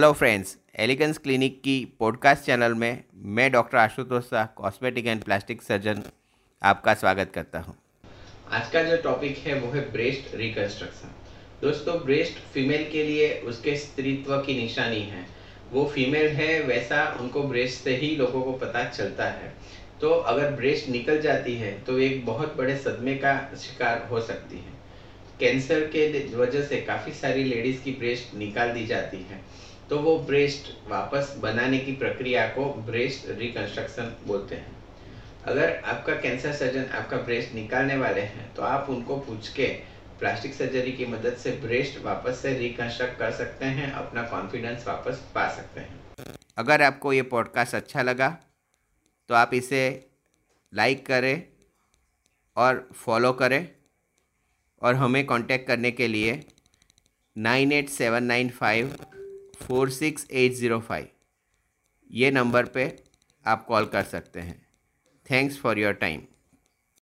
Hello friends elegance clinic की podcast channel में मैं doctor Ashutosh Shah cosmetic and plastic surgeon आपका स्वागत करता हूँ। आज का जो टॉपिक है, वो है ब्रेस्ट रिकंस्ट्रक्शन दोस्तों ब्रेस्ट फीमेल के लिए उसके स्त्रीत्व की निशानी है। वो फीमेल है, वैसा उनको ब्रेस्ट से ही लोगों को पता चलता है। तो अगर ब्रेस्ट निकल जाती है तो एक बहुत बड़े सदमे का शिकार हो सकती है। कैंसर के वजह से काफ़ी सारी लेडीज़ की ब्रेस्ट निकाल दी जाती है। तो वो ब्रेस्ट वापस बनाने की प्रक्रिया को ब्रेस्ट रिकंस्ट्रक्शन बोलते हैं। अगर आपका कैंसर सर्जन आपका ब्रेस्ट निकालने वाले हैं तो आप उनको पूछ के प्लास्टिक सर्जरी की मदद से ब्रेस्ट वापस से रिकंस्ट्रक्ट कर सकते हैं, अपना कॉन्फिडेंस वापस पा सकते हैं। अगर आपको ये पॉडकास्ट अच्छा लगा तो आप इसे लाइक करें और फॉलो करें और हमें कांटेक्ट करने के लिए nine eight seven nine five four six eight zero five. ये नंबर पे आप कॉल कर सकते हैं। Thanks for your time.